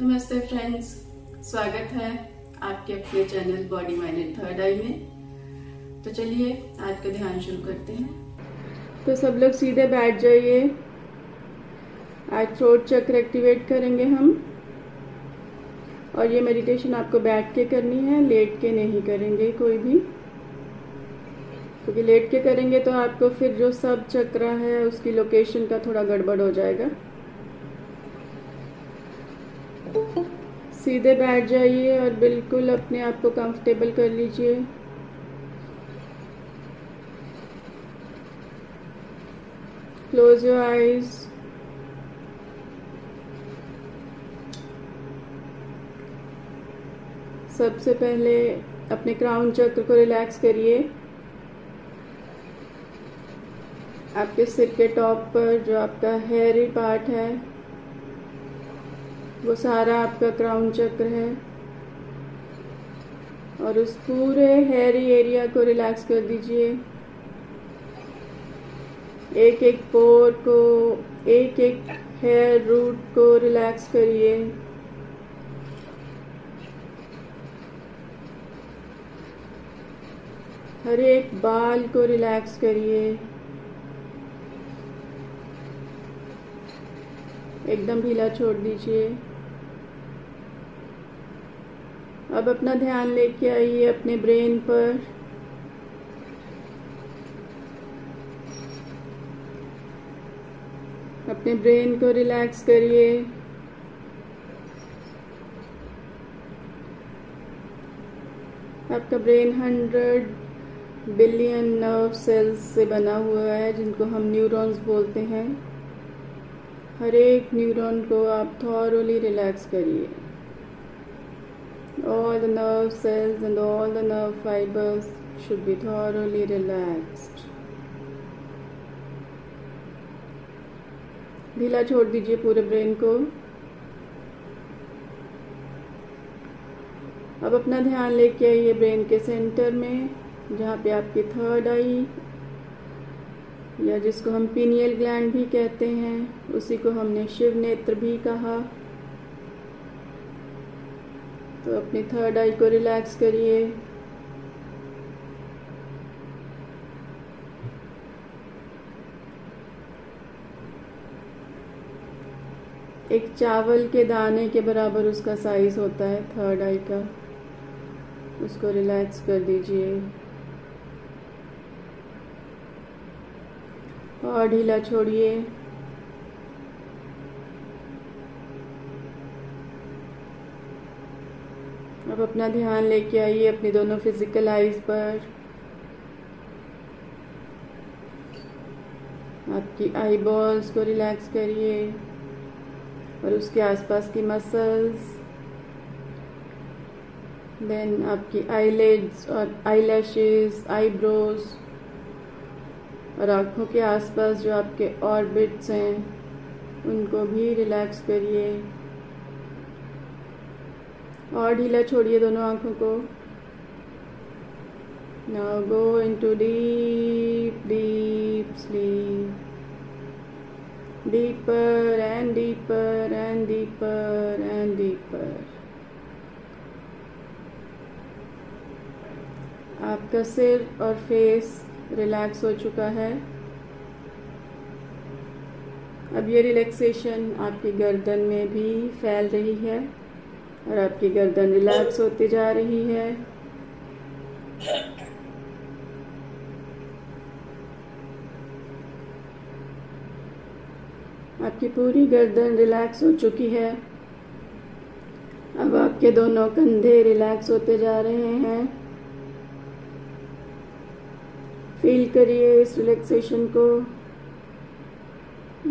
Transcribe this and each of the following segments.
नमस्ते फ्रेंड्स, स्वागत है आपके अपने channel body mind and third eye में। तो चलिए, आज का ध्यान शुरू करते हैं। तो सब लोग सीधे बैठ जाइए। आज थ्रोट चक्र एक्टिवेट करेंगे हम। और ये मेडिटेशन आपको बैठ के करनी है, लेट के नहीं करेंगे कोई भी। क्योंकि तो लेट के करेंगे तो आपको फिर जो सब चक्र है, उसकी लोकेशन का थोड़ा गड़बड़ हो जाएगा। सीधे बैठ जाइए और बिल्कुल अपने आप को कंफर्टेबल कर लीजिए। क्लोज योर आईज सबसे पहले अपने क्राउन चक्र को रिलैक्स करिए। आपके सिर के टॉप पर जो आपका हेयरी पार्ट है वो सारा आपका क्राउन चक्र है। और उस पूरे हेयरी एरिया को रिलैक्स कर दीजिए। एक एक पोर को एक एक हेयर रूट को रिलैक्स करिए। हर एक बाल को रिलैक्स करिए। एकदम ढीला छोड़ दीजिए। अब अपना ध्यान लेके आइए अपने ब्रेन पर। अपने ब्रेन को रिलैक्स करिए। आपका brain hundred billion nerve cells से बना हुआ है, जिनको हम न्यूरॉन्स बोलते हैं। हर एक न्यूरॉन को आप थॉरली रिलैक्स करिए। All the nerve cells and all the nerve fibers should be thoroughly relaxed. ढीला छोड़ दीजिए पूरे ब्रेन को अब अपना ध्यान लेके आइए ब्रेन के सेंटर में, जहाँ पे आपकी थर्ड आई या जिसको हम पीनियल ग्लैंड भी कहते हैं, उसी को हमने शिव नेत्र भी कहा तो अपनी थर्ड आई को रिलैक्स करिए। एक चावल के दाने के बराबर उसका साइज़ होता है थर्ड आई का। उसको रिलैक्स कर दीजिए। और ढीला छोड़िए। अब अपना ध्यान लेके आइए अपनी दोनों फ़िज़िकल आईज पर। आपकी आई बॉल्स को रिलैक्स करिए और उसके आसपास की मसल्स देन आपकी आईलेड्स और आई लैशेज आईब्रोज और आँखों के आसपास जो आपके ऑर्बिट्स हैं, उनको भी रिलैक्स करिए। और ढीला छोड़िए दोनों आँखों को। Now go into deep deep sleep deeper and deeper and deeper and deeper आपका सिर और फेस रिलैक्स हो चुका है। अब ये रिलैक्सेशन आपकी गर्दन में भी फैल रही है। और आपकी गर्दन रिलैक्स होती जा रही है। आपकी पूरी गर्दन रिलैक्स हो चुकी है। अब आपके दोनों कंधे रिलैक्स होते जा रहे हैं। फील करिए इस रिलैक्सेशन को।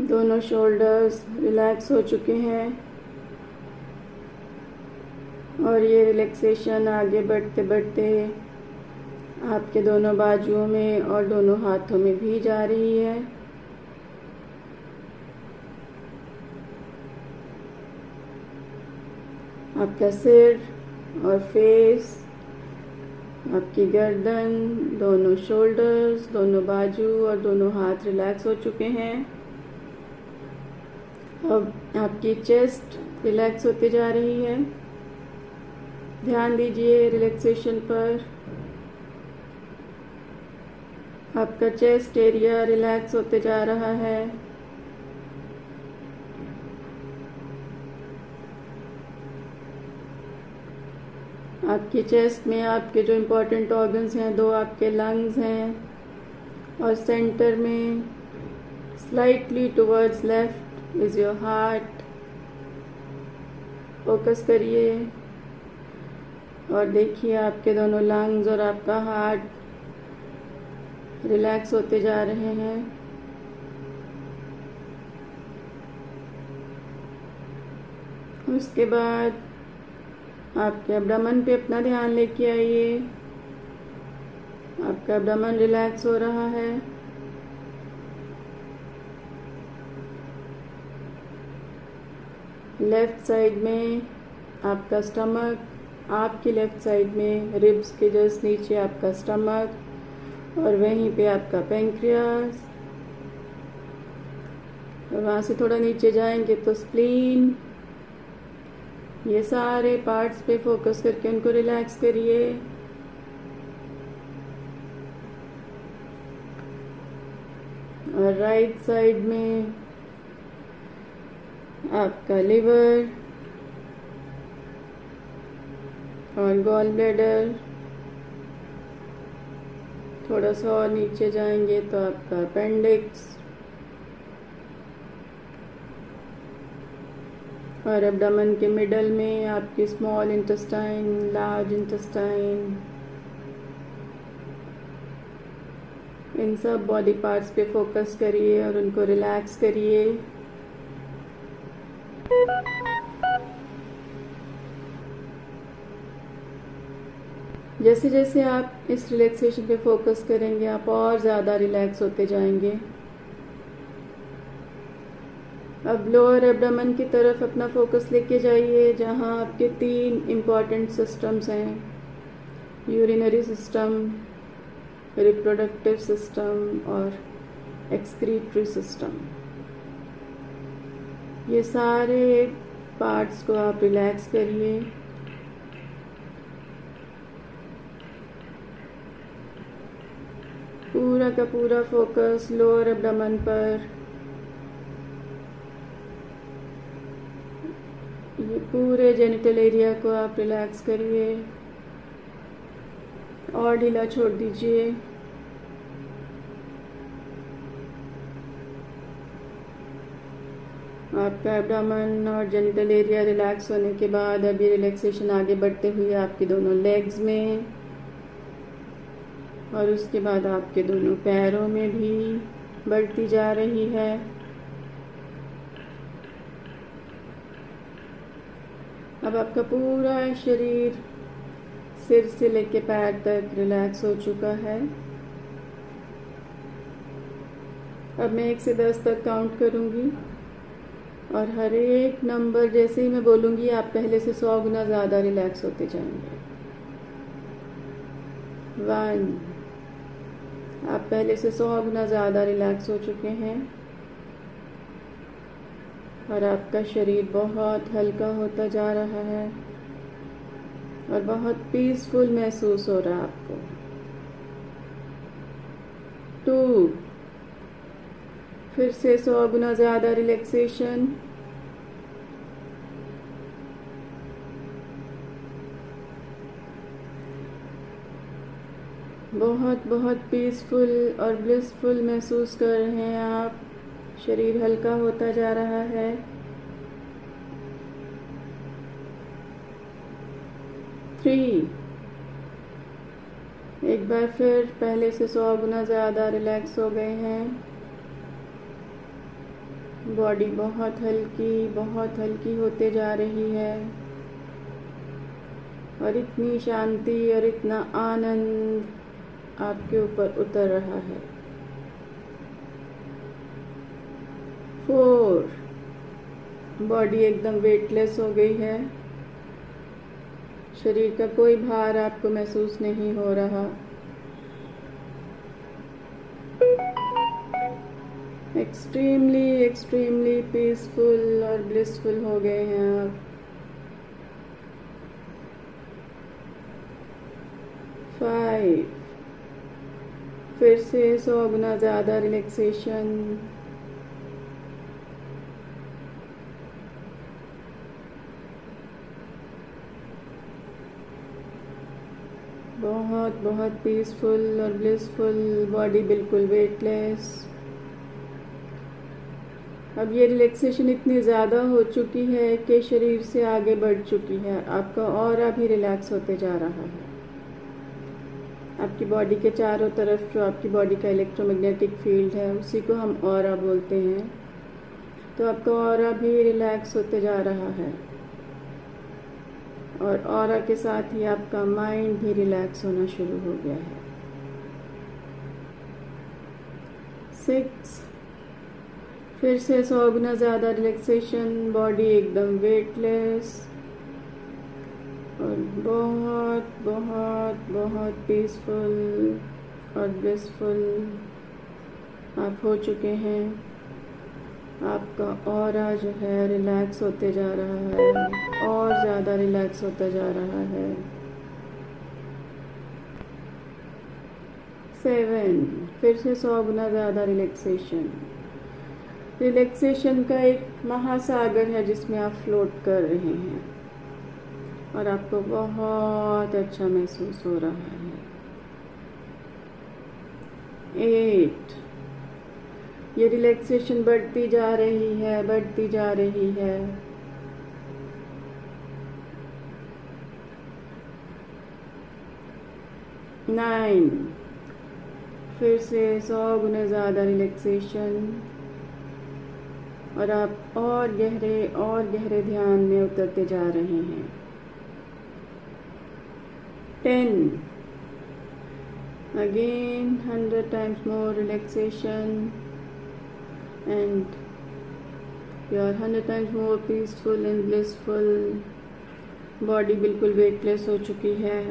दोनों शोल्डर्स रिलैक्स हो चुके हैं। और ये रिलैक्सेशन आगे बढ़ते बढ़ते आपके दोनों बाजुओं में और दोनों हाथों में भी जा रही है। आपका सिर और फेस आपकी गर्दन, दोनों शोल्डर्स दोनों बाजू और दोनों हाथ रिलैक्स हो चुके हैं। अब आपकी चेस्ट रिलैक्स होती जा रही है। ध्यान दीजिए रिलैक्सेशन पर। आपका चेस्ट एरिया रिलैक्स होते जा रहा है। आपकी चेस्ट में आपके जो इम्पोर्टेंट ऑर्गन्स हैं, दो आपके लंग्स हैं और सेंटर में slightly towards left is your heart focus करिए। और देखिए आपके दोनों लंग्स और आपका हार्ट रिलैक्स होते जा रहे हैं। उसके बाद आपके अब्डामन पे अपना ध्यान लेके आइए। आपका अब्डामन रिलैक्स हो रहा है। लेफ़्ट साइड में आपका स्टमक आपकी लेफ़्ट साइड में रिब्स के जस्ट नीचे आपका स्टमक और वहीं पे आपका पेंक्रियास और वहाँ से थोड़ा नीचे जाएँगे तो स्प्लीन ये सारे पार्ट्स पे फोकस करके उनको रिलैक्स करिए। और राइट साइड में आपका लिवर और गॉल ब्लैडर थोड़ा सा और नीचे जाएँगे तो आपका अपेंडिक्स और एब्डामन के मिडल में आपकी स्मॉल इंटेस्टाइन लार्ज इंटेस्टाइन इन सब बॉडी पार्ट्स पे फोकस करिए और उनको रिलैक्स करिए। जैसे जैसे आप इस रिलैक्सेशन पे फोकस करेंगे, आप और ज़्यादा रिलैक्स होते जाएँगे। अब लोअर एब्डामन की तरफ़ अपना फोकस लेके जाइए, जहाँ आपके तीन इंपॉर्टेंट सिस्टम्स हैं। यूरिनरी सिस्टम रिप्रोडक्टिव सिस्टम और एक्सक्रीटरी सिस्टम ये सारे पार्ट्स को आप रिलैक्स करिए। पूरा का पूरा फोकस लोअर एब्डामन पर। ये पूरे जेनिटल एरिया को आप रिलैक्स करिए। और ढीला छोड़ दीजिए। आपका एब्डामन और जेनिटल एरिया रिलैक्स होने के बाद अभी रिलैक्सेशन आगे बढ़ते हुए आपके दोनों लेग्स में। और उसके बाद आपके दोनों पैरों में भी बढ़ती जा रही है। अब आपका पूरा शरीर सिर से लेके पैर तक रिलैक्स हो चुका है। अब मैं एक से दस तक काउंट करूँगी और हर एक नंबर जैसे ही मैं बोलूँगी, आप पहले से सौ गुना ज़्यादा रिलैक्स होते जाएँगे। वन आप पहले से सौ गुना ज़्यादा रिलैक्स हो चुके हैं। और आपका शरीर बहुत हल्का होता जा रहा है और बहुत पीसफुल महसूस हो रहा है आपको। टू फिर से सौ गुना ज़्यादा रिलैक्सेशन बहुत बहुत पीसफुल और ब्लिसफुल महसूस कर रहे हैं आप। शरीर हल्का होता जा रहा है। थ्री एक बार फिर पहले से सौ गुना ज़्यादा रिलैक्स हो गए हैं। बॉडी बहुत हल्की बहुत हल्की होते जा रही है। और इतनी शांति और इतना आनंद आपके ऊपर उतर रहा है। फोर। बॉडी एकदम वेटलेस हो गई है। शरीर का कोई भार आपको महसूस नहीं हो रहा। एक्सट्रीमली एक्सट्रीमली पीसफुल और ब्लिसफुल हो गए हैं आप। फाइव फिर से सौ गुना ज़्यादा रिलैक्सेशन बहुत बहुत पीसफुल और ब्लिसफुल बॉडी बिल्कुल वेटलेस अब ये रिलैक्सेशन इतनी ज़्यादा हो चुकी है कि शरीर से आगे बढ़ चुकी है। आपका और अभी रिलैक्स होते जा रहा है। आपकी बॉडी के चारों तरफ़ जो आपकी बॉडी का इलेक्ट्रोमैग्नेटिक फ़ील्ड है, उसी को हम और बोलते हैं। तो आपका और भी रिलैक्स होते जा रहा है। और और के साथ ही आपका माइंड भी रिलैक्स होना शुरू हो गया है। सिक्स फिर से सौ गुना ज़्यादा रिलैक्सेशन बॉडी एकदम वेटलेस और बहुत बहुत बहुत पीसफुल और ब्लिसफुल आप हो चुके हैं। आपका और जो है रिलैक्स होते जा रहा है, और ज़्यादा रिलैक्स होता जा रहा है। सेवन फिर से सौ गुना ज़्यादा रिलैक्सेशन रिलैक्सेशन का एक महासागर है जिसमें आप फ्लोट कर रहे हैं। और आपको बहुत अच्छा महसूस हो रहा है। एट ये रिलैक्सेशन बढ़ती जा रही है, बढ़ती जा रही है। नाइन फिर से सौ गुना ज़्यादा रिलैक्सेशन और आप और गहरे और गहरे ध्यान में उतरते जा रहे हैं। Ten again hundred times more relaxation and you are hundred times more peaceful and blissful body बिल्कुल वेटलेस हो चुकी है।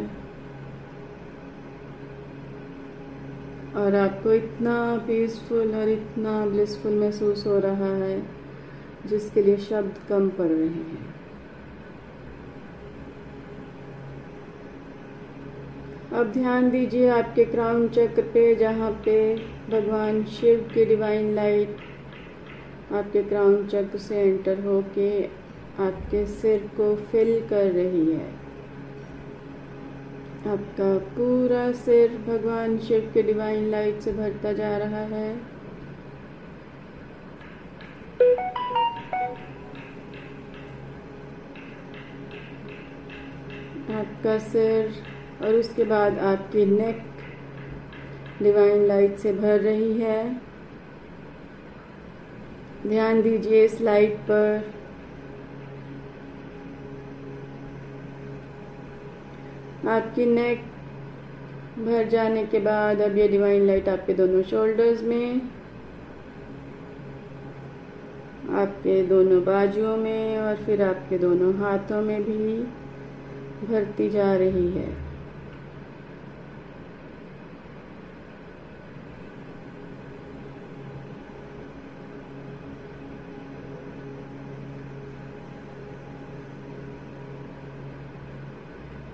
और आपको इतना पीसफुल और इतना ब्लिसफुल महसूस हो रहा है, जिसके लिए शब्द कम पड़ रहे हैं। अब ध्यान दीजिए आपके क्राउन चक्र पे, जहाँ पे भगवान शिव की डिवाइन लाइट आपके क्राउन चक्र से एंटर होके आपके सिर को फिल कर रही है। आपका पूरा सिर भगवान शिव के डिवाइन लाइट से भरता जा रहा है। आपका सिर और उसके बाद आपकी नेक डिवाइन लाइट से भर रही है। ध्यान दीजिए इस लाइट पर। आपकी नेक भर जाने के बाद अब ये डिवाइन लाइट आपके दोनों शोल्डर्स में, आपके दोनों बाजुओं में और फिर आपके दोनों हाथों में भी भरती जा रही है।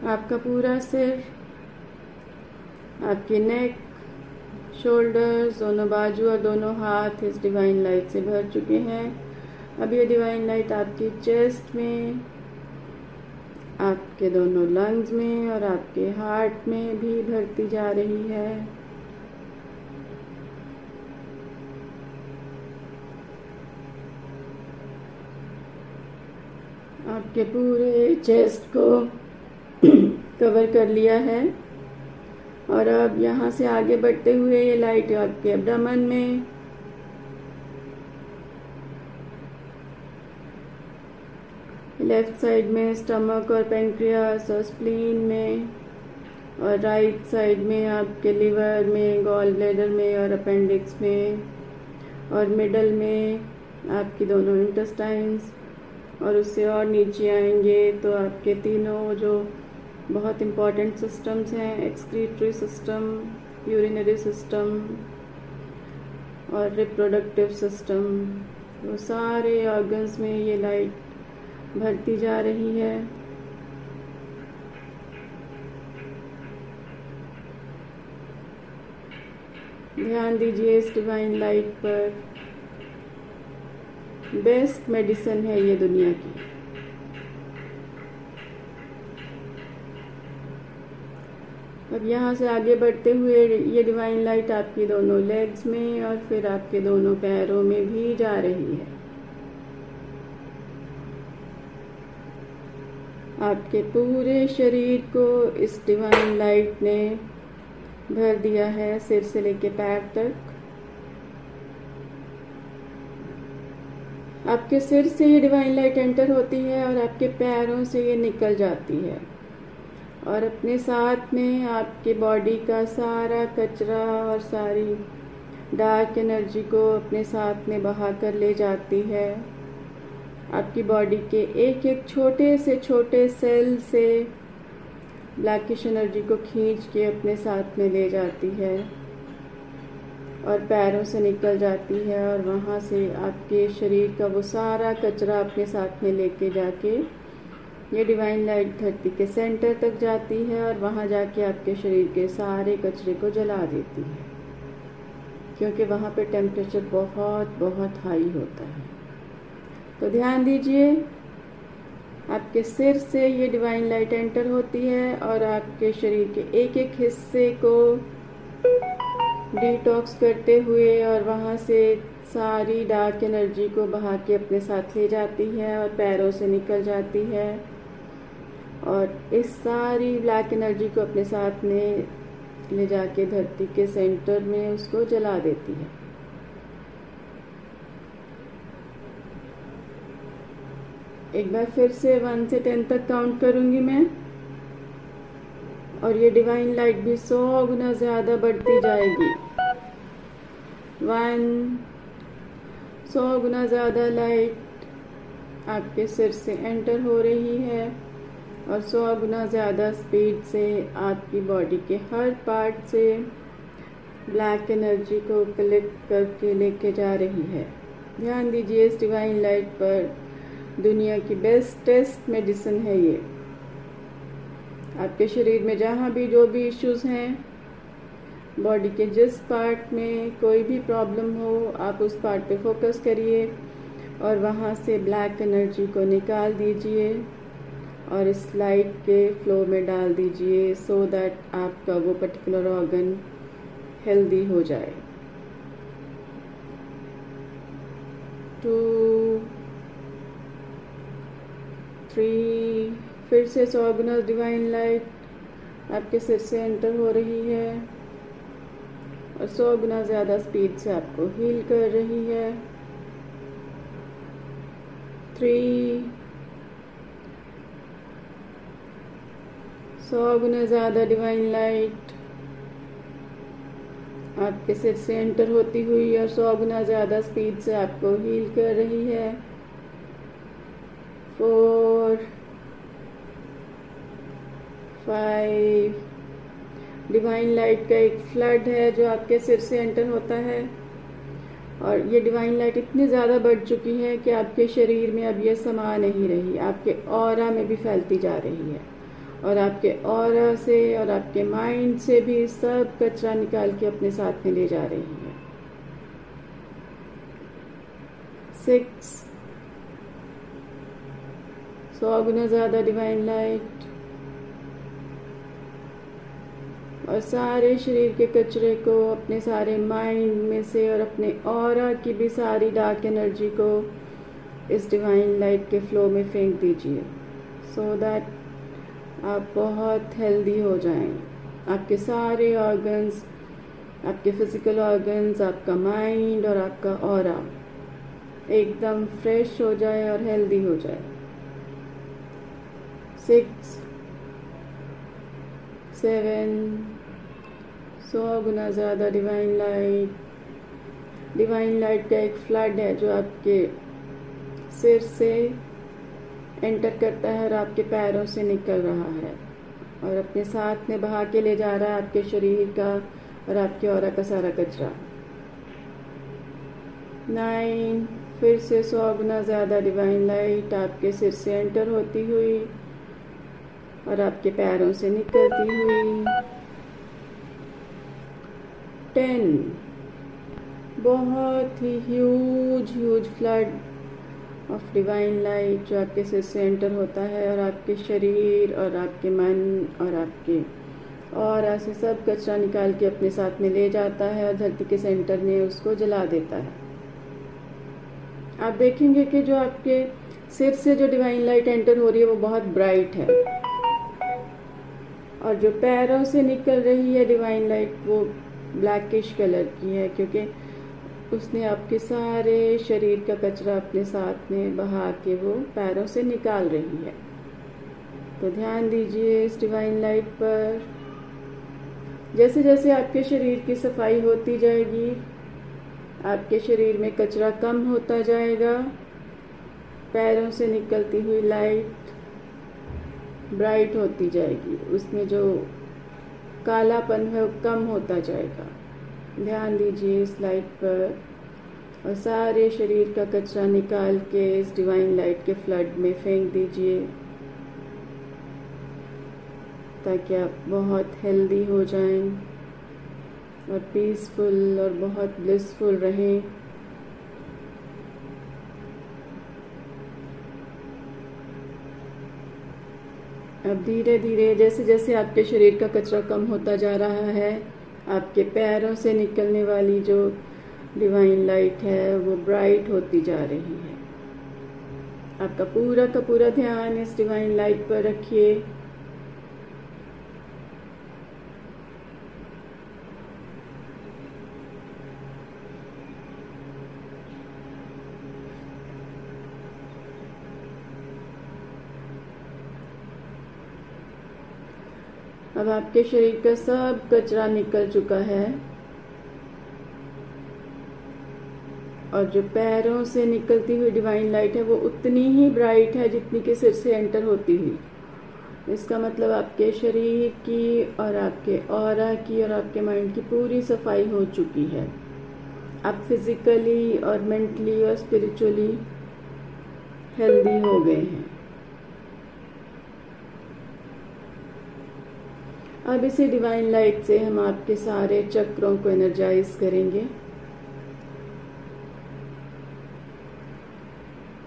आपका पूरा सिर, आपकी नेक शोल्डर्स दोनों बाजू और दोनों हाथ इस डिवाइन लाइट से भर चुके हैं। अब ये डिवाइन लाइट आपकी चेस्ट में, आपके दोनों लंग्स में और आपके हार्ट में भी भरती जा रही है। आपके पूरे चेस्ट को कवर कर लिया है। और अब यहाँ से आगे बढ़ते हुए ये लाइट आपके एब्डामन में। लेफ़्ट साइड में स्टमक और पेंक्रियास और स्प्लीन में। और राइट साइड में आपके लिवर में गॉल ब्लेडर में और अपेंडिक्स में। और मिडल में आपकी दोनों इंटेस्टाइन्स और उससे और नीचे आएँगे तो आपके तीनों जो बहुत इंपॉर्टेंट सिस्टम्स हैं एक्सक्रीटरी सिस्टम यूरिनरी सिस्टम और रिप्रोडक्टिव सिस्टम वो सारे ऑर्गन्स में ये लाइट भरती जा रही है। ध्यान दीजिए इस डिवाइन लाइट पर। बेस्ट मेडिसिन है ये दुनिया की। अब यहाँ से आगे बढ़ते हुए ये डिवाइन लाइट आपकी दोनों लेग्स में और फिर आपके दोनों पैरों में भी जा रही है। आपके पूरे शरीर को इस डिवाइन लाइट ने भर दिया है, सिर से लेके पैर तक। आपके सिर से ये डिवाइन लाइट एंटर होती है और आपके पैरों से ये निकल जाती है। और अपने साथ में आपके बॉडी का सारा कचरा और सारी डार्क एनर्जी को अपने साथ में बहा कर ले जाती है। आपकी बॉडी के एक एक छोटे से छोटे सेल से ब्लैकिश एनर्जी को खींच के अपने साथ में ले जाती है और पैरों से निकल जाती है और वहाँ से आपके शरीर का वो सारा कचरा अपने साथ में लेके जाके ये डिवाइन लाइट धरती के सेंटर तक जाती है और वहाँ जाके आपके शरीर के सारे कचरे को जला देती है। क्योंकि वहाँ पे टेम्परेचर बहुत बहुत हाई होता है। तो ध्यान दीजिए, आपके सिर से ये डिवाइन लाइट एंटर होती है और आपके शरीर के एक एक हिस्से को डिटॉक्स करते हुए और वहाँ से सारी डार्क एनर्जी को बहा के अपने साथ ले जाती है और पैरों से निकल जाती है। और इस सारी ब्लैक एनर्जी को अपने साथ में ले जाके धरती के सेंटर में उसको जला देती है। एक बार फिर से वन से टेन तक काउंट करूँगी मैं। और ये डिवाइन लाइट भी सौ गुना ज़्यादा बढ़ती जाएगी। वन सौ गुना ज़्यादा लाइट आपके सिर से एंटर हो रही है। और सौ गुना ज़्यादा स्पीड से आपकी बॉडी के हर पार्ट से ब्लैक एनर्जी को कलेक्ट करके लेके जा रही है। ध्यान दीजिए इस डिवाइन लाइट पर दुनिया की बेस्टेस्ट मेडिसिन है ये। आपके शरीर में जहाँ भी जो भी इश्यूज़ हैं बॉडी के जिस पार्ट में कोई भी प्रॉब्लम हो, आप उस पार्ट पे फोकस करिए और वहाँ से ब्लैक एनर्जी को निकाल दीजिए। और इस लाइट के फ्लो में डाल दीजिए सो दैट आपका वो पर्टिकुलर ऑर्गन हेल्दी हो जाए। टू थ्री फिर से सौ गुना डिवाइन लाइट आपके सिर से एंटर हो रही है और सौ गुना ज़्यादा स्पीड से आपको हील कर रही है। थ्री सौ गुना ज़्यादा डिवाइन लाइट आपके सिर से एंटर होती हुई और सौ गुना ज़्यादा स्पीड से आपको हील कर रही है। फोर फाइव डिवाइन लाइट का एक फ्लड है जो आपके सिर से एंटर होता है। और ये डिवाइन लाइट इतनी ज़्यादा बढ़ चुकी है कि आपके शरीर में अब ये समा नहीं रही, आपके और में भी फैलती जा रही है। और आपके और से और आपके माइंड से भी सब कचरा निकाल के अपने साथ में ले जा रही है। सिक्स सौ गुना ज़्यादा डिवाइन लाइट और सारे शरीर के कचरे को अपने सारे माइंड में से और अपने और की भी सारी डार्क एनर्जी को इस डिवाइन लाइट के फ्लो में फेंक दीजिए। सो दैट आप बहुत हेल्दी हो जाएँ आपके सारे ऑर्गन्स आपके फ़िज़िकल ऑर्गन्स आपका माइंड और आपका और एकदम फ्रेश हो जाए और हेल्दी हो जाए। सिक्स सेवन सौ गुना ज़्यादा डिवाइन लाइट डिवाइन लाइट का एक फ्लड है जो आपके सिर से एंटर करता है और आपके पैरों से निकल रहा है। और अपने साथ में बहा के ले जा रहा है आपके शरीर का और आपके और का सारा कचरा। नाइन फिर से सौ गुना ज़्यादा डिवाइन लाइट आपके सिर से एंटर होती हुई और आपके पैरों से निकलती हुई। टेन बहुत ही huge huge flood of divine light जो आपके सिर से एंटर होता है और आपके शरीर और आपके मन और आपके और ऐसे सब कचरा निकाल के अपने साथ में ले जाता है और धरती के सेंटर में उसको जला देता है। आप देखेंगे कि जो आपके सिर से जो डिवाइन लाइट एंटर हो रही है, वो बहुत ब्राइट है। और जो पैरों से निकल रही है डिवाइन लाइट वो ब्लैकिश कलर की है, क्योंकि उसने आपके सारे शरीर का कचरा अपने साथ में बहा के वो पैरों से निकाल रही है। तो ध्यान दीजिए इस डिवाइन लाइट पर। जैसे जैसे आपके शरीर की सफ़ाई होती जाएगी, आपके शरीर में कचरा कम होता जाएगा। पैरों से निकलती हुई लाइट ब्राइट होती जाएगी। उसमें जो कालापन है वो कम होता जाएगा। ध्यान दीजिए इस लाइट पर। और सारे शरीर का कचरा निकाल के इस डिवाइन लाइट के फ्लड में फेंक दीजिए, ताकि आप बहुत हेल्दी हो जाएँ और पीसफुल और बहुत ब्लिसफुल रहें। अब धीरे धीरे जैसे जैसे आपके शरीर का कचरा कम होता जा रहा है आपके पैरों से निकलने वाली जो डिवाइन लाइट है, वो ब्राइट होती जा रही है। आपका पूरा का पूरा ध्यान इस डिवाइन लाइट पर रखिए। अब आपके शरीर का सब कचरा निकल चुका है। और जो पैरों से निकलती हुई डिवाइन लाइट है, वो उतनी ही ब्राइट है जितनी के सिर से एंटर होती हुई। इसका मतलब आपके शरीर की और आपके और की और आपके माइंड की पूरी सफ़ाई हो चुकी है। आप फिजिकली और मेंटली और स्पिरिचुअली हेल्दी हो गए हैं। अब इसे डिवाइन लाइट से हम आपके सारे चक्रों को एनर्जाइज करेंगे।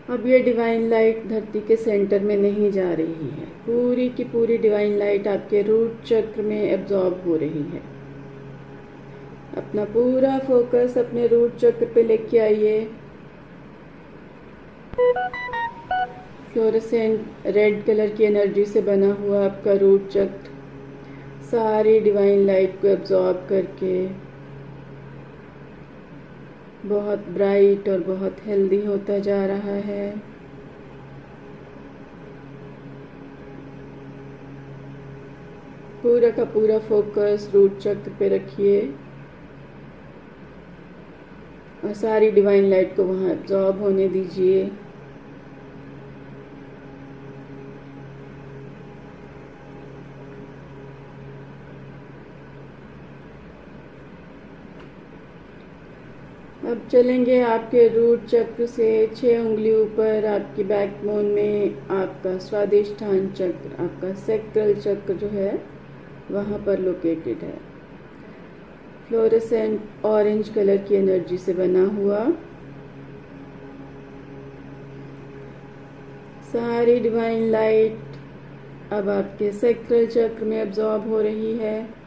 अब ये डिवाइन लाइट धरती के सेंटर में नहीं जा रही है। पूरी की पूरी डिवाइन लाइट आपके रूट चक्र में एब्जॉर्ब हो रही है। अपना पूरा फोकस अपने रूट चक्र पे लेके आइए। फ्लोरेसेंट रेड कलर की एनर्जी से बना हुआ आपका रूट चक्र। सारी डिवाइन लाइट को एब्जॉर्ब करके बहुत ब्राइट और बहुत हेल्दी होता जा रहा है। पूरा का पूरा फोकस रूट चक्र पे रखिए और सारी डिवाइन लाइट को वहाँ एब्जॉर्ब होने दीजिए। अब चलेंगे आपके रूट चक्र से छह उंगली ऊपर आपकी बैकबोन में आपका स्वादिष्ठान चक्र, आपका सेक्ट्रल चक्र जो है, वहाँ पर लोकेटेड है। फ्लोरेसेंट ऑरेंज कलर की एनर्जी से बना हुआ। सारी डिवाइन लाइट अब आपके सेक्ट्रल चक्र में एब्जॉर्ब हो रही है।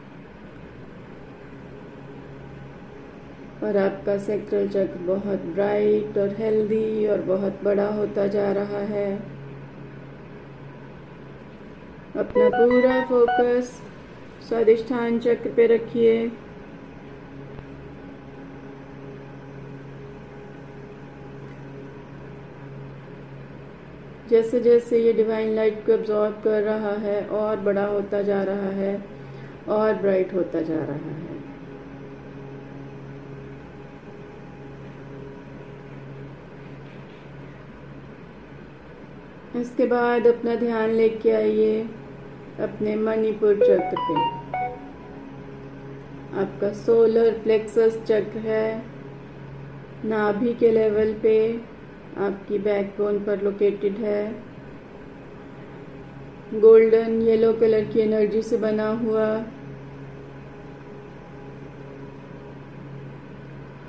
और आपका सेक्ट्रल चक्र बहुत ब्राइट और हेल्दी और बहुत बड़ा होता जा रहा है। अपना पूरा फोकस स्वादिष्ठान चक्र पे रखिए। जैसे जैसे ये डिवाइन लाइट को एब्जॉर्ब कर रहा है और बड़ा होता जा रहा है और ब्राइट होता जा रहा है। इसके बाद अपना ध्यान लेके आइए अपने मणिपुर चक्र पे। आपका सोलर प्लेक्सस चक्र है। नाभि के लेवल पे आपकी बैकबोन पर लोकेटेड है। गोल्डन येलो कलर की एनर्जी से बना हुआ।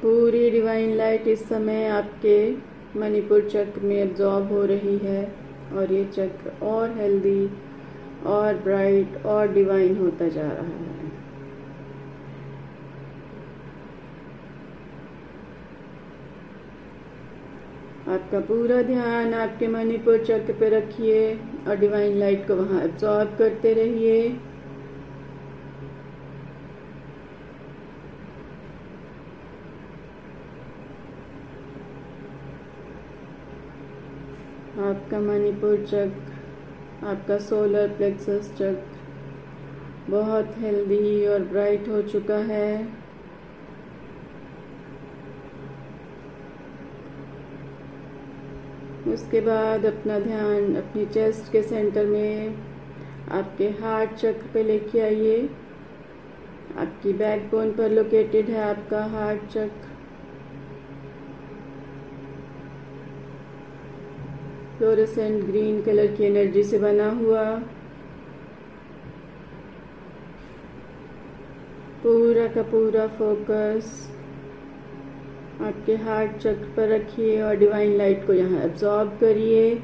पूरी डिवाइन लाइट इस समय आपके मणिपुर चक्र में एब्जॉर्ब हो रही है। और ये चक्र और हेल्दी और ब्राइट और डिवाइन होता जा रहा है। आपका पूरा ध्यान आपके मणिपुर चक्र पे रखिए और डिवाइन लाइट को वहाँ एब्जॉर्ब करते रहिए। आपका मणिपुर चक्र आपका सोलर प्लेक्सस चक्र बहुत हेल्दी और ब्राइट हो चुका है। उसके बाद अपना ध्यान अपनी चेस्ट के सेंटर में, आपके हार्ट चक्र पे लेके आइए। आपकी बैकबोन पर लोकेटेड है आपका हार्ट चक्र फ्लोरेसेंट ग्रीन कलर की एनर्जी से बना हुआ। पूरा का पूरा फोकस आपके हार्ट चक्र पर रखिए और डिवाइन लाइट को यहाँ एब्जॉर्ब करिए।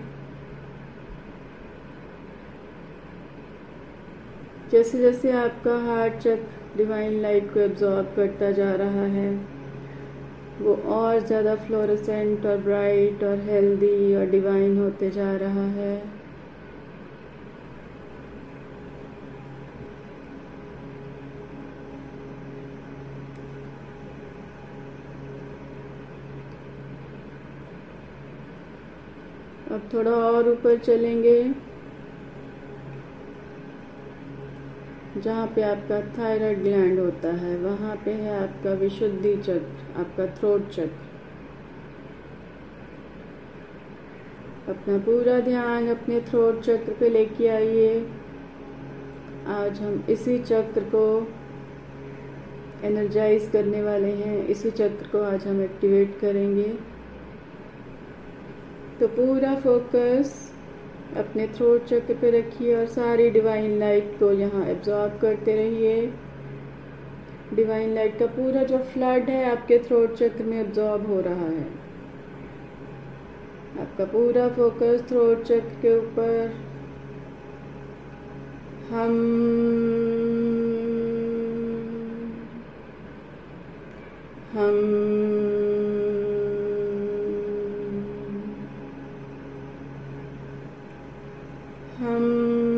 जैसे जैसे आपका हार्ट चक्र डिवाइन लाइट को एब्जॉर्ब करता जा रहा है वो और ज़्यादा फ्लोरेसेंट और ब्राइट और हेल्दी और डिवाइन होते जा रहा है। अब थोड़ा और ऊपर चलेंगे। जहाँ पे आपका थायराइड ग्लैंड होता है, वहाँ पे है आपका विशुद्धि चक्र, आपका थ्रोट चक्र। अपना पूरा ध्यान अपने थ्रोट चक्र पे लेके आइए। आज हम इसी चक्र को एनर्जाइज करने वाले हैं। इसी चक्र को आज हम एक्टिवेट करेंगे। तो पूरा फोकस अपने थ्रोट चक्र पे रखिए और सारी डिवाइन लाइट को यहाँ एब्जॉर्ब करते रहिए। डिवाइन लाइट का पूरा जो फ्लड है आपके थ्रोट चक्र में एब्जॉर्ब हो रहा है। आपका पूरा फोकस थ्रोट चक्र के ऊपर। हम हम आपका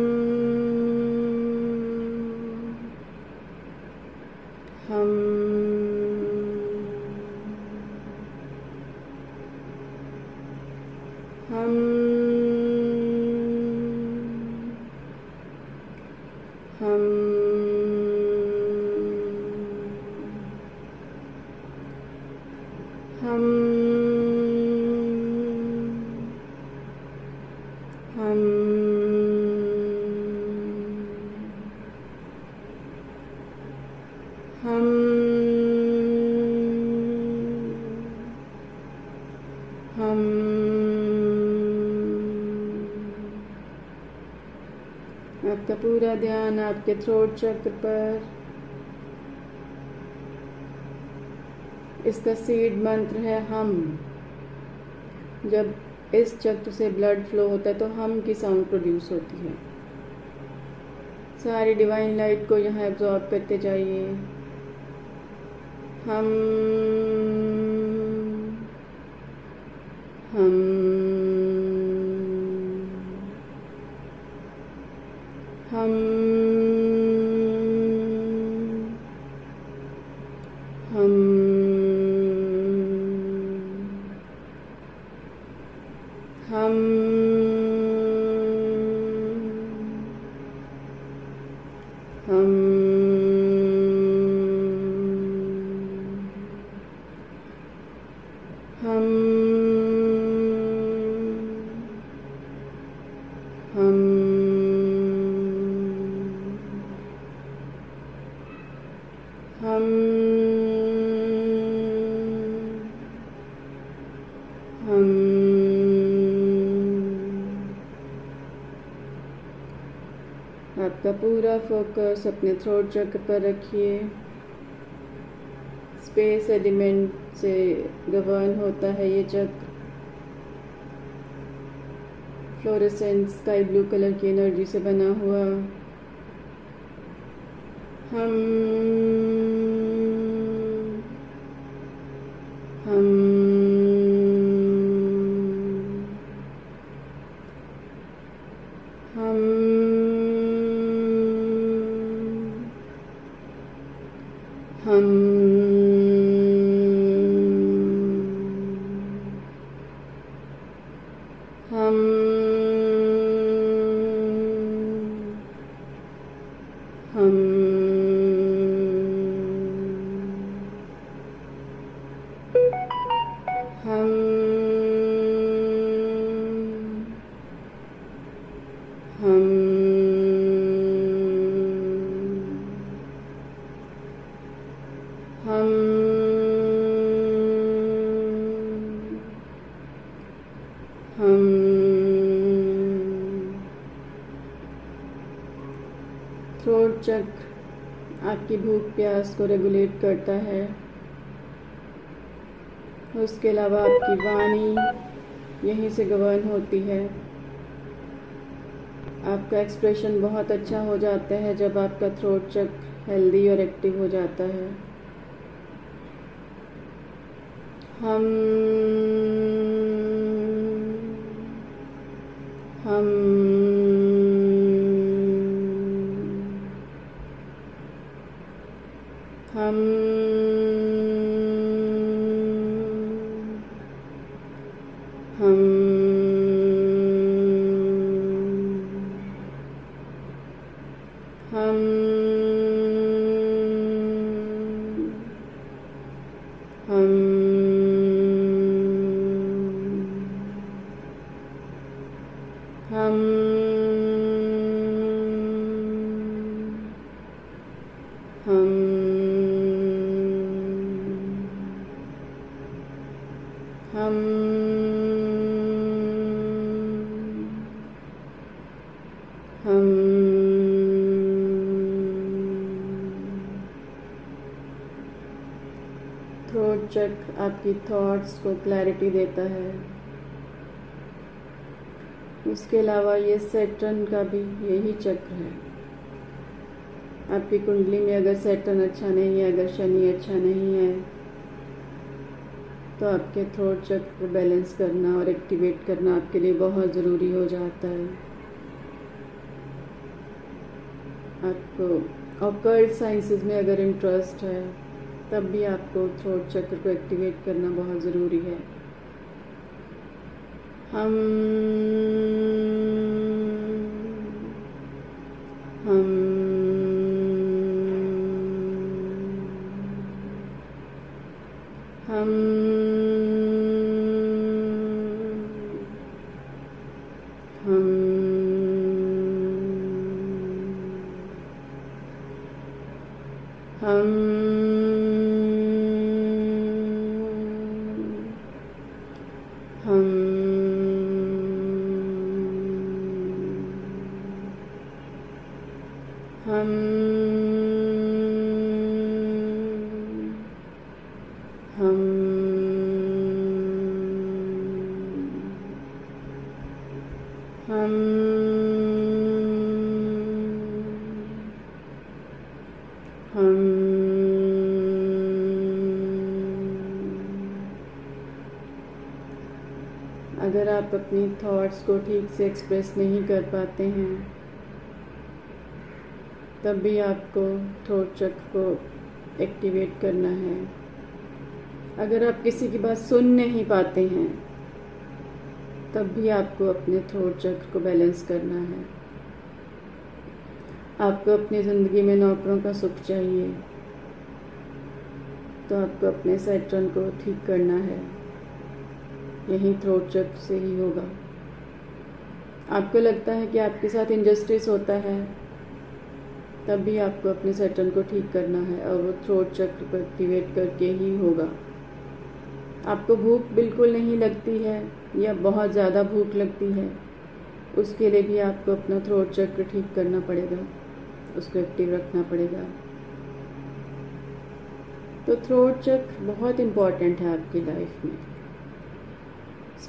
पूरा ध्यान आपके थ्रोट चक्र पर। इसका सीड मंत्र है हम। जब इस चक्र से ब्लड फ्लो होता है तो हम की साउंड प्रोड्यूस होती है। सारी डिवाइन लाइट को यहाँ एब्जॉर्ब करते जाइए। हम हम्म। आपका पूरा फोकस अपने थ्रोट चक्र पर रखिए। स्पेस एलिमेंट से गवर्न होता है ये चक्र फ्लोरेसेंट स्काई ब्लू कलर की एनर्जी से बना हुआ। हम प्यास को रेगुलेट करता है। उसके अलावा आपकी वाणी यहीं से गवर्न होती है। आपका एक्सप्रेशन बहुत अच्छा हो जाता है जब आपका थ्रोट चक्र हेल्दी और एक्टिव हो जाता है। हम हम um आपकी थॉट्स को क्लैरिटी देता है। उसके अलावा ये सेटन का भी यही चक्र है। आपकी कुंडली में अगर सेटन अच्छा नहीं है, अगर शनि अच्छा नहीं है तो आपके थ्रोट चक्र को बैलेंस करना और एक्टिवेट करना आपके लिए बहुत ज़रूरी हो जाता है। आपको ऑकर्ड साइंसेस में अगर इंटरेस्ट है तब भी आपको थ्रोट चक्र को एक्टिवेट करना बहुत ज़रूरी है। हम हम हम हम हम आप अपनी थॉट्स को ठीक से एक्सप्रेस नहीं कर पाते हैं। तब भी आपको थ्रोट चक्र को एक्टिवेट करना है। अगर आप किसी की बात सुन नहीं पाते हैं तब भी आपको अपने थ्रोट चक्र को बैलेंस करना है। आपको अपनी ज़िंदगी में नौकरों का सुख चाहिए तो आपको अपने सेट्रन को ठीक करना है। यही थ्रोट चक्र से ही होगा। आपको लगता है कि आपके साथ इंजस्टिस होता है तब भी आपको अपने सेटन को ठीक करना है और वो थ्रोट चक्र को एक्टिवेट करके ही होगा। आपको भूख बिल्कुल नहीं लगती है या बहुत ज़्यादा भूख लगती है, उसके लिए भी आपको अपना थ्रोट चक्र ठीक करना पड़ेगा, उसको एक्टिव रखना पड़ेगा। तो थ्रोट चक्र बहुत इंपॉर्टेंट है आपकी लाइफ में।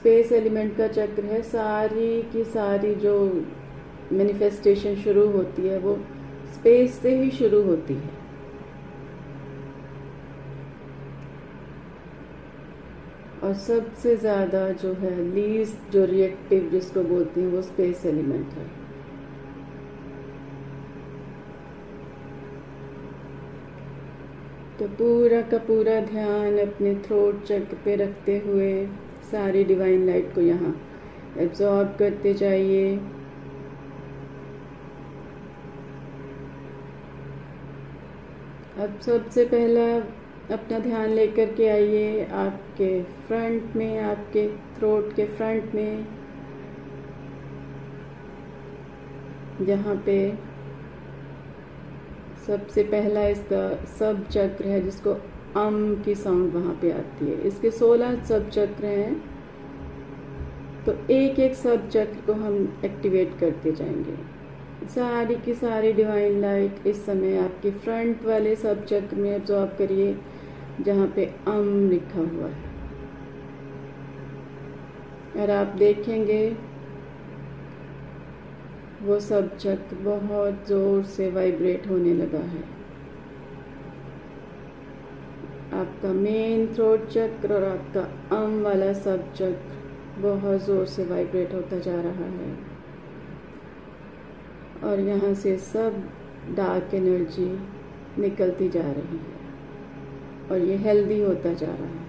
स्पेस एलिमेंट का चक्र है, सारी की सारी जो मैनिफेस्टेशन शुरू होती है, वो स्पेस से ही शुरू होती है। और सबसे ज़्यादा जो है लीज जो रिएक्टिव जिसको बोलते हैं, वो स्पेस एलिमेंट है। तो पूरा का पूरा ध्यान अपने थ्रोट चक्र पे रखते हुए सारी डिवाइन लाइट को यहाँ एब्जॉर्ब करते जाइए। अब सबसे पहला अपना ध्यान लेकर के आइए आपके फ्रंट में, आपके थ्रोट के फ्रंट में। जहाँ पे सबसे पहला इसका सब चक्र है जिसको अम की साउंड वहाँ पे आती है। इसके सोलह सब चक्र हैं। तो एक एक सब चक्र को हम एक्टिवेट करते जाएँगे। सारी की सारी डिवाइन लाइट इस समय आपके फ्रंट वाले सब चक्र में एब्जॉर्ब करिए, जहाँ पे अम लिखा हुआ है। और आप देखेंगे, वो सब चक्र बहुत ज़ोर से वाइब्रेट होने लगा है। आपका मेन थ्रोट चक्र और आपका अम वाला सब चक्र बहुत ज़ोर से वाइब्रेट होता जा रहा है। और यहाँ से सब डार्क एनर्जी निकलती जा रही है और ये हेल्दी होता जा रहा है।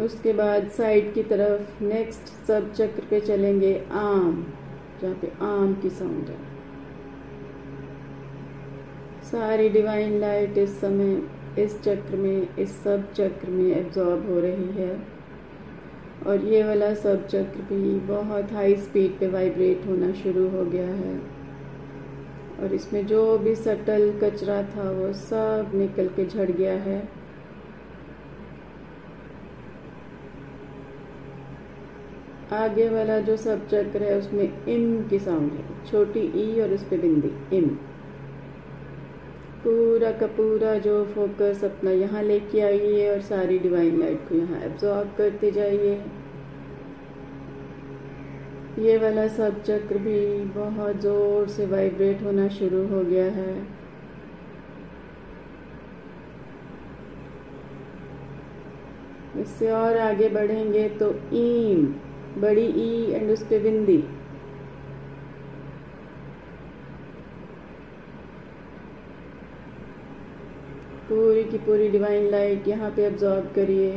उसके बाद साइड की तरफ़ नेक्स्ट सब चक्र पे चलेंगे आम, जहाँ पे आम की साउंड है। सारी डिवाइन लाइट इस समय, इस चक्र में, इस सब चक्र में एब्जॉर्ब हो रही है। और ये वाला सब चक्र भी बहुत हाई स्पीड पे वाइब्रेट होना शुरू हो गया है। और इसमें जो भी सटल कचरा था, वो सब निकल के झड़ गया है। आगे वाला जो सब चक्र है, उसमें इम की साउंड है। छोटी ई और उस पर बिंदी इम पूरा का पूरा जो फोकस अपना यहाँ लेके आइए और सारी डिवाइन लाइट को यहाँ एब्जॉर्ब करते जाइए। ये वाला सब चक्र भी बहुत ज़ोर से वाइब्रेट होना शुरू हो गया है। इससे और आगे बढ़ेंगे तो ईम, बड़ी ई एंड उस पर बिंदी। पूरी की पूरी डिवाइन लाइट यहाँ पे एब्जॉर्ब करिए।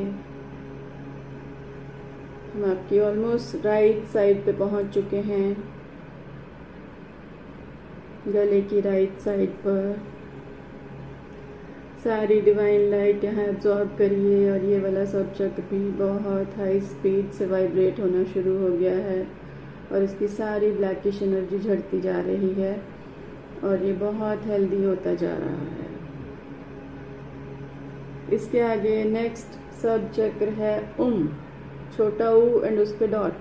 हम आपकी ऑलमोस्ट राइट साइड पे पहुँच चुके हैं। गले की राइट साइड पर। सारी डिवाइन लाइट यहाँ एब्जॉर्ब करिए और ये वाला सब चक्र भी बहुत हाई स्पीड से वाइब्रेट होना शुरू हो गया है और इसकी सारी ब्लैकिश एनर्जी झड़ती जा रही है और ये बहुत हेल्दी होता जा रहा है। इसके आगे नेक्स्ट सब चक्र है उम, छोटा ऊ एंड उस पर डॉट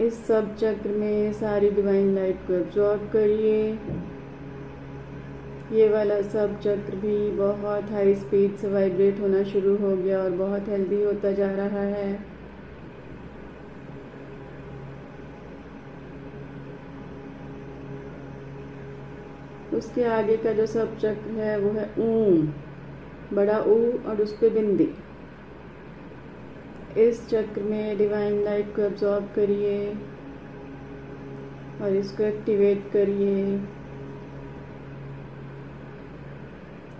इस सब चक्र में सारी डिवाइन लाइट को एब्जॉर्ब करिए। ये वाला सब चक्र भी बहुत हाई स्पीड से वाइब्रेट होना शुरू हो गया और बहुत हेल्दी होता जा रहा है। उसके आगे का जो सब चक्र है, वो है ऊम बड़ा ऊ और उस पर बिंदी। इस चक्र में डिवाइन लाइट को एब्जॉर्ब करिए और इसको एक्टिवेट करिए।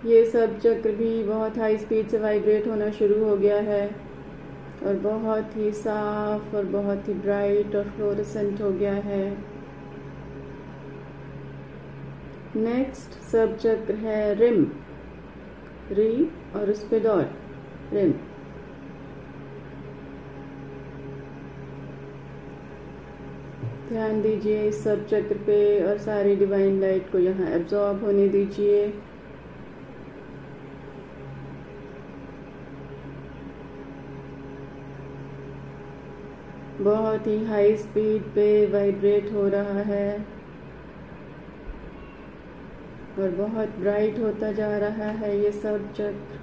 ये सब चक्र भी बहुत हाई स्पीड से वाइब्रेट होना शुरू हो गया है और बहुत ही साफ़ और बहुत ही ब्राइट और फ्लोरेसेंट हो गया है। नेक्स्ट सब चक्र है रिम री और उस पर डॉट रिम ध्यान दीजिए इस सब चक्र पे और सारी डिवाइन लाइट को यहाँ एब्जॉर्ब होने दीजिए. बहुत ही हाई स्पीड पे वाइब्रेट हो रहा है. और बहुत ब्राइट होता जा रहा है ये सब चक्र।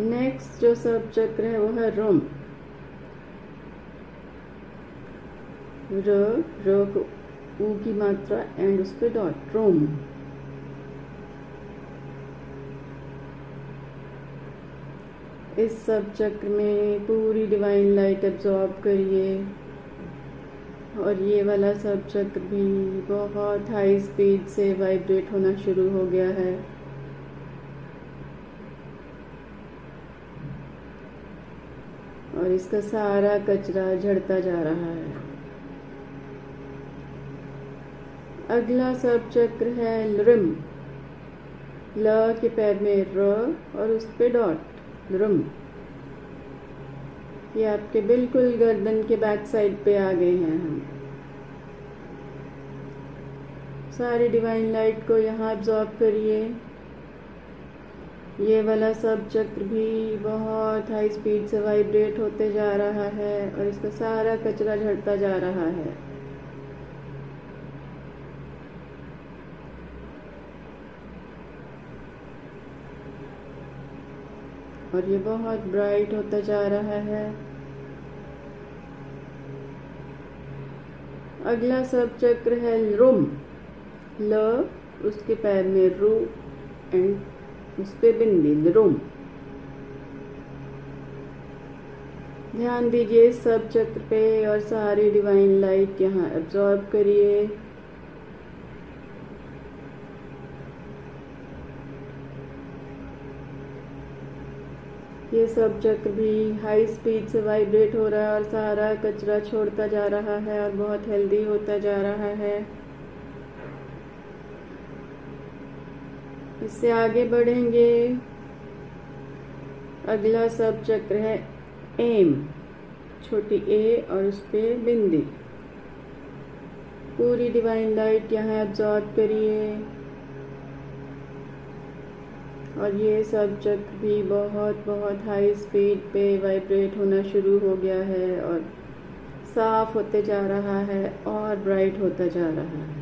नेक्स्ट जो सब चक्र है वो है रोम। र रो ऊ की मात्रा एंड उस पर डॉट रोम। इस सब चक्र में पूरी डिवाइन लाइट एब्जॉर्ब करिए। और ये वाला सब चक्र भी बहुत हाई स्पीड से वाइब्रेट होना शुरू हो गया है। और इसका सारा कचरा झड़ता जा रहा है। अगला सब चक्र है लृम ल के पैर में र और उस पे डॉट रुम ये आपके बिल्कुल गर्दन के बैक साइड पे आ गए हैं हम। सारी डिवाइन लाइट को यहाँ एब्जॉर्ब करिए। ये वाला सब चक्र भी बहुत हाई स्पीड से वाइब्रेट होते जा रहा है और इसका सारा कचरा झड़ता जा रहा है। और ये बहुत ब्राइट होता जा रहा है। अगला सब चक्र है रुम ल, उसके पैर में रू एंड उस पर बिंदी रुम ध्यान दीजिए सब चक्र पे और सारी डिवाइन लाइट यहाँ एब्जॉर्ब करिए। ये सब चक्र भी हाई स्पीड से वाइब्रेट हो रहा है और सारा कचरा छोड़ता जा रहा है और बहुत हेल्दी होता जा रहा है। इससे आगे बढ़ेंगे। अगला सब चक्र है एम छोटी ए और उस पर बिंदी। पूरी डिवाइन लाइट यहाँ एब्जॉर्ब करिए। और ये सब चक्र भी बहुत बहुत हाई स्पीड पे वाइब्रेट होना शुरू हो गया है और साफ़ होते जा रहा है और ब्राइट होता जा रहा है।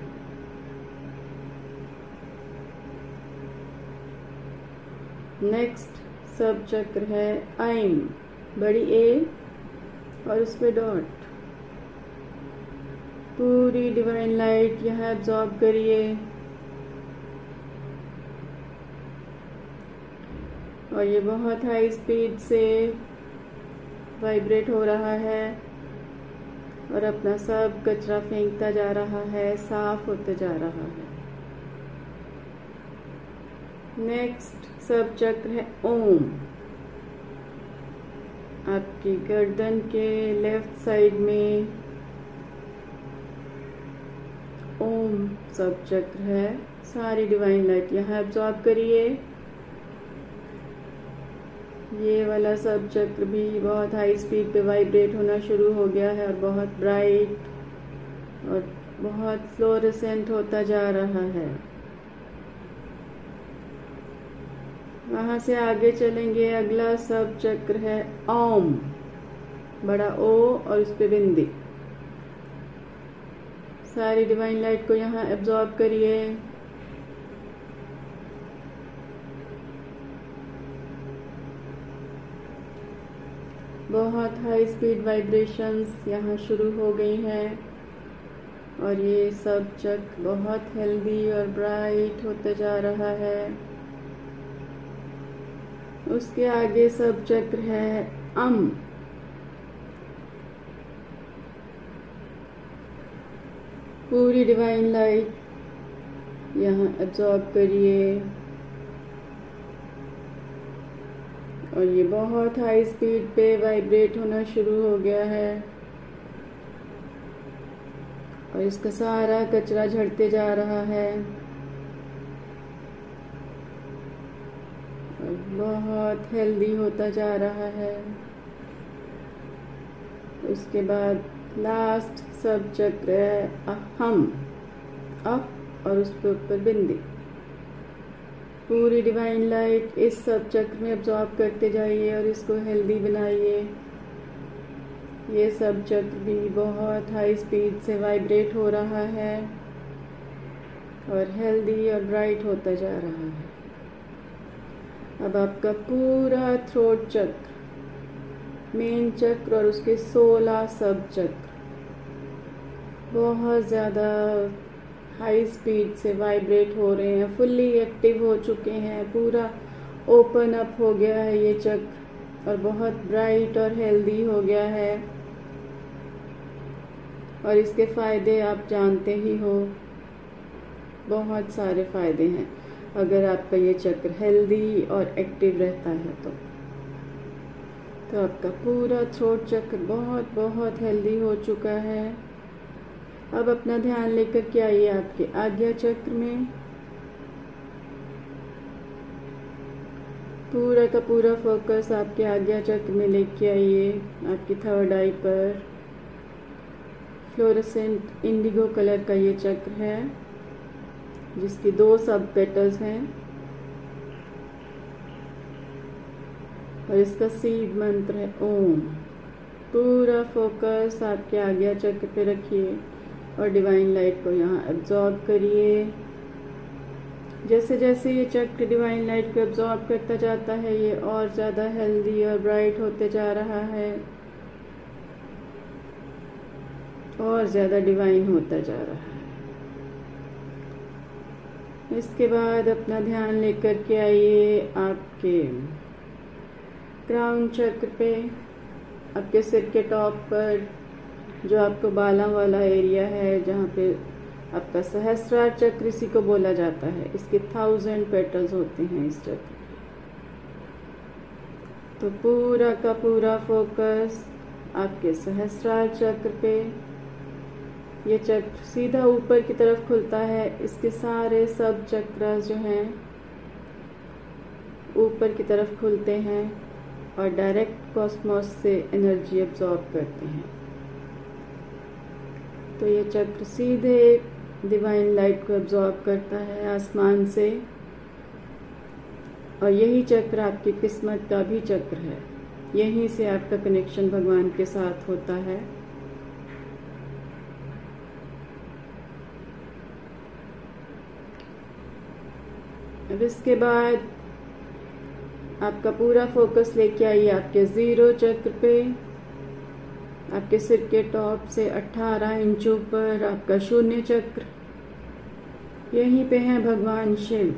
नेक्स्ट सब चक्र है आइम बड़ी ए और उस पर डॉट पूरी डिवाइन लाइट यहाँ एब्जॉर्ब करिए। और ये बहुत हाई स्पीड से वाइब्रेट हो रहा है और अपना सब कचरा फेंकता जा रहा है, साफ़ होता जा रहा है। नेक्स्ट सब चक्र है ओम। आपकी गर्दन के लेफ़्ट साइड में ओम सब चक्र है। सारी डिवाइन लाइट यहाँ एब्जॉर्ब करिए। ये वाला सब चक्र भी बहुत हाई स्पीड पे वाइब्रेट होना शुरू हो गया है और बहुत ब्राइट और बहुत फ्लोरेसेंट होता जा रहा है। वहाँ से आगे चलेंगे, अगला सब चक्र है ओम, बड़ा ओ और उस पर बिंदी। सारी डिवाइन लाइट को यहाँ एब्जॉर्ब करिए। बहुत हाई स्पीड वाइब्रेशंस यहाँ शुरू हो गई हैं। और ये सब चक बहुत हेल्दी और ब्राइट होते जा रहा है। उसके आगे सब चक्र है, अम। पूरी डिवाइन लाइट यहाँ एब्जॉर्ब करिए। और ये बहुत हाई स्पीड पे वाइब्रेट होना शुरू हो गया है। और इसका सारा कचरा झड़ते जा रहा है। और बहुत हेल्दी होता जा रहा है। उसके बाद लास्ट सब चक्र है अहम अ और उस पर ऊपर बिंदी। पूरी डिवाइन लाइट इस सब चक्र में अब्जॉर्ब करते जाइए और इसको हेल्दी बनाइए। ये सब चक्र भी बहुत हाई स्पीड से वाइब्रेट हो रहा है और हेल्दी और ब्राइट होता जा रहा है। अब आपका पूरा थ्रोट चक्र मेन चक्र और उसके सोलह सब चक्र, बहुत ज़्यादा हाई स्पीड से वाइब्रेट हो रहे हैं फुल्ली एक्टिव हो चुके हैं, पूरा ओपन अप हो गया है ये चक्र, और बहुत ब्राइट और हेल्दी हो गया है। और इसके फ़ायदे आप जानते ही हो, बहुत सारे फ़ायदे हैं, अगर आपका ये चक्र हेल्दी और एक्टिव रहता है तो। तो आपका पूरा थ्रोट चक्र बहुत बहुत हेल्दी हो चुका है। अब अपना ध्यान लेकर के आइए आपके आज्ञा चक्र में। पूरा का पूरा फोकस आपके आज्ञा चक्र में लेके आइए, आपकी थर्ड आई पर। फ्लोरेसेंट इंडिगो कलर का ये चक्र है, जिसकी दो सब पेटल्स हैं। और इसका सीड मंत्र है, ओम। पूरा फोकस आपके आज्ञा चक्र पे रखिए। और डिवाइन लाइट को यहाँ एब्जॉर्ब करिए। जैसे जैसे ये चक्र डिवाइन लाइट को एब्जॉर्ब करता जाता है, ये और ज़्यादा हेल्दी और ब्राइट होते जा रहा है। और ज़्यादा डिवाइन होता जा रहा है। इसके बाद अपना ध्यान लेकर के आइए आपके क्राउन चक्र पे, आपके सिर के टॉप पर। जो आपको बाला वाला एरिया है, जहाँ पे आपका सहस्रार चक्र इसी को बोला जाता है। इसके थाउज़ेंड पेटल्स होते हैं इस चक्र तो पूरा का पूरा फोकस आपके सहस्रार चक्र पे। ये चक्र सीधा ऊपर की तरफ़ खुलता है। इसके सारे सब चक्र जो हैं, ऊपर की तरफ़ खुलते हैं और डायरेक्ट कॉस्मोस से एनर्जी एब्जॉर्ब करते हैं। तो ये चक्र सीधे डिवाइन लाइट को एब्जॉर्ब करता है आसमान से। और यही चक्र आपकी किस्मत का भी चक्र है। यहीं से आपका कनेक्शन भगवान के साथ होता है। अब इसके बाद आपका पूरा फोकस लेके आइए आपके ज़ीरो चक्र पे। आपके सिर के टॉप से 18 इंच ऊपर आपका शून्य चक्र। यहीं पे है भगवान शिव।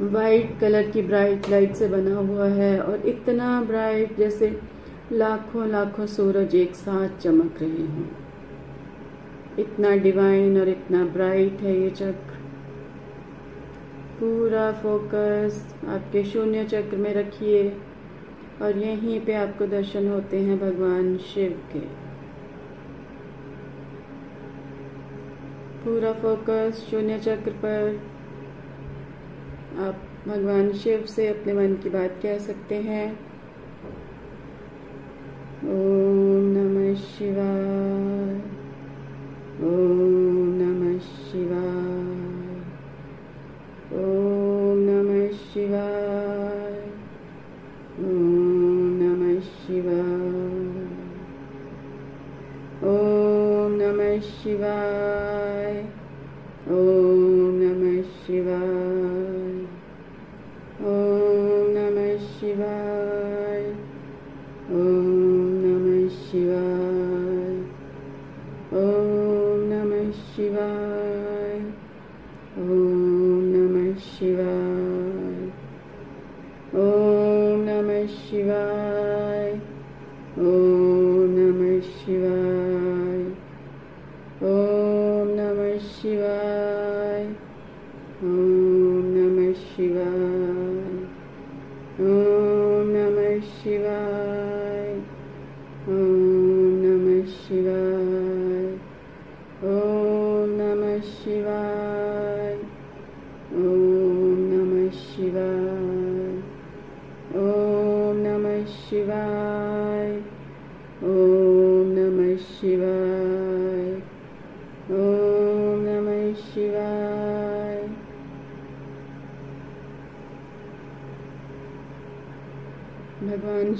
वाइट कलर की ब्राइट लाइट से बना हुआ है और इतना ब्राइट जैसे लाखों लाखों सूरज एक साथ चमक रहे हैं। इतना डिवाइन और इतना ब्राइट है ये चक्र। पूरा फोकस आपके शून्य चक्र में रखिए। और यहीं पे आपको दर्शन होते हैं भगवान शिव के। पूरा फोकस शून्य चक्र पर आप भगवान शिव से अपने मन की बात कह सकते हैं। ओम नमः शिवाय।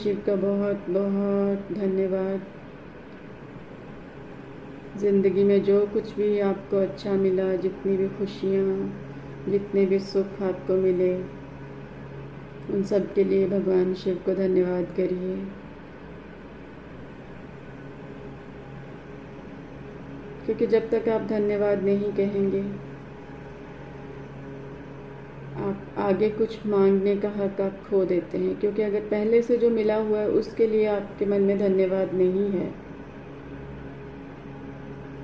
शिव का बहुत बहुत धन्यवाद। ज़िंदगी में जो कुछ भी आपको अच्छा मिला, जितनी भी खुशियाँ, जितने भी सुख आपको मिले, उन सब के लिए भगवान शिव को धन्यवाद करिए। क्योंकि जब तक आप धन्यवाद नहीं कहेंगे आगे कुछ मांगने का हक आप खो देते हैं, क्योंकि अगर पहले से जो मिला हुआ है, उसके लिए आपके मन में धन्यवाद नहीं है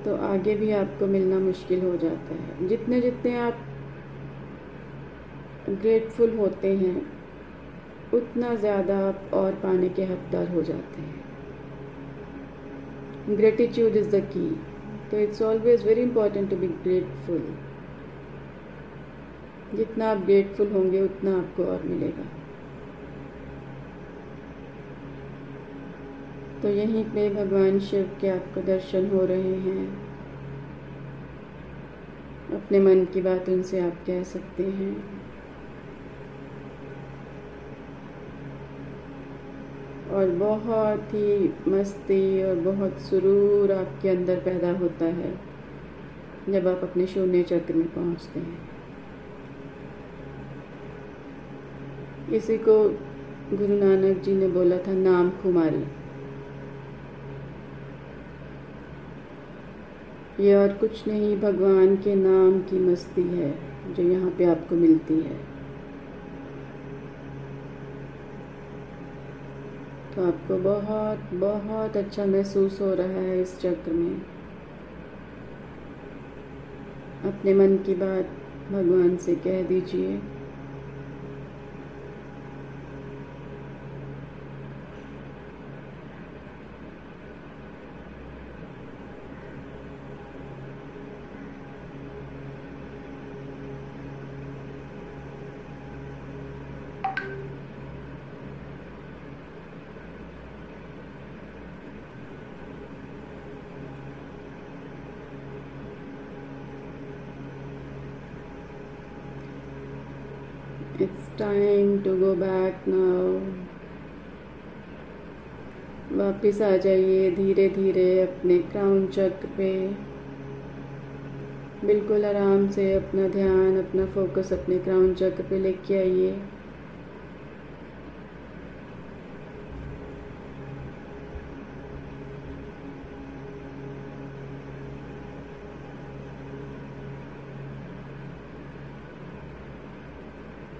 तो आगे भी आपको मिलना मुश्किल हो जाता है। जितने जितने आप ग्रेटफुल होते हैं, उतना ज़्यादा आप और पाने के हकदार हो जाते हैं। ग्रेटिट्यूड इज़ द की तो it's always very important to be grateful जितना आप ग्रेटफुल होंगे, उतना आपको और मिलेगा। तो यहीं पे भगवान शिव के आपको दर्शन हो रहे हैं। अपने मन की बात उनसे आप कह सकते हैं। और बहुत ही मस्ती और बहुत सुरूर आपके अंदर पैदा होता है, जब आप अपने शून्य चक्र में पहुँचते हैं। इसी को गुरु नानक जी ने बोला था, नाम कुमारी। ये और कुछ नहीं, भगवान के नाम की मस्ती है, जो यहाँ पे आपको मिलती है। तो आपको बहुत बहुत अच्छा महसूस हो रहा है इस चक्र में। अपने मन की बात भगवान से कह दीजिए। It's to go back now वापिस आ जाइए धीरे धीरे अपने क्राउन चक्र पे। बिल्कुल आराम से अपना ध्यान, अपना फोकस अपने क्राउन चक्र पे लेके आइए।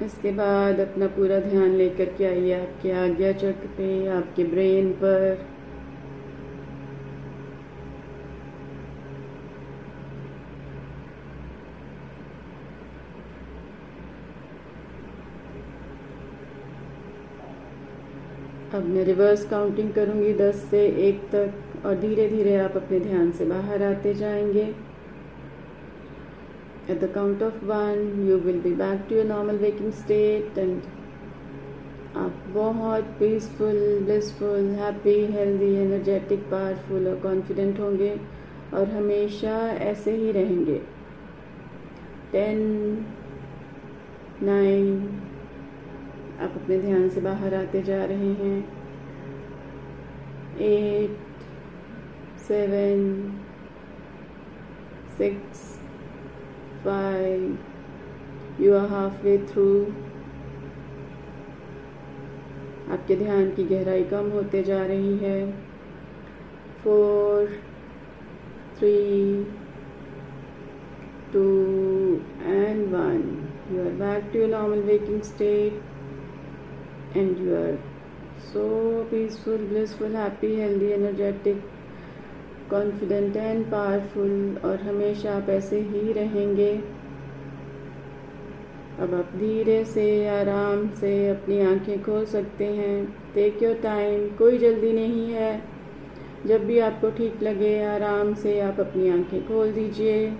इसके बाद अपना पूरा ध्यान लेकर के आइए आपके आज्ञा चक्र पे, आपके ब्रेन पर। अब मैं रिवर्स काउंटिंग करूँगी दस से एक तक और धीरे धीरे आप अपने ध्यान से बाहर आते जाएँगे। At the count of one, you will be back to your normal waking state and आप बहुत peaceful blissful happy healthy energetic powerful और कॉन्फिडेंट होंगे और हमेशा ऐसे ही रहेंगे। टेन नाइन आप अपने ध्यान से बाहर आते जा रहे हैं। Eight seven six by you are half way through आपके ध्यान की गहराई कम होते जा रही है। Four three two and one you are back to your normal waking state and you are so peaceful blissful happy healthy energetic confident and powerful और हमेशा आप ऐसे ही रहेंगे। अब आप धीरे से, आराम से अपनी आँखें खोल सकते हैं। टेक योर टाइम कोई जल्दी नहीं है। जब भी आपको ठीक लगे, आराम से आप अपनी आँखें खोल दीजिए।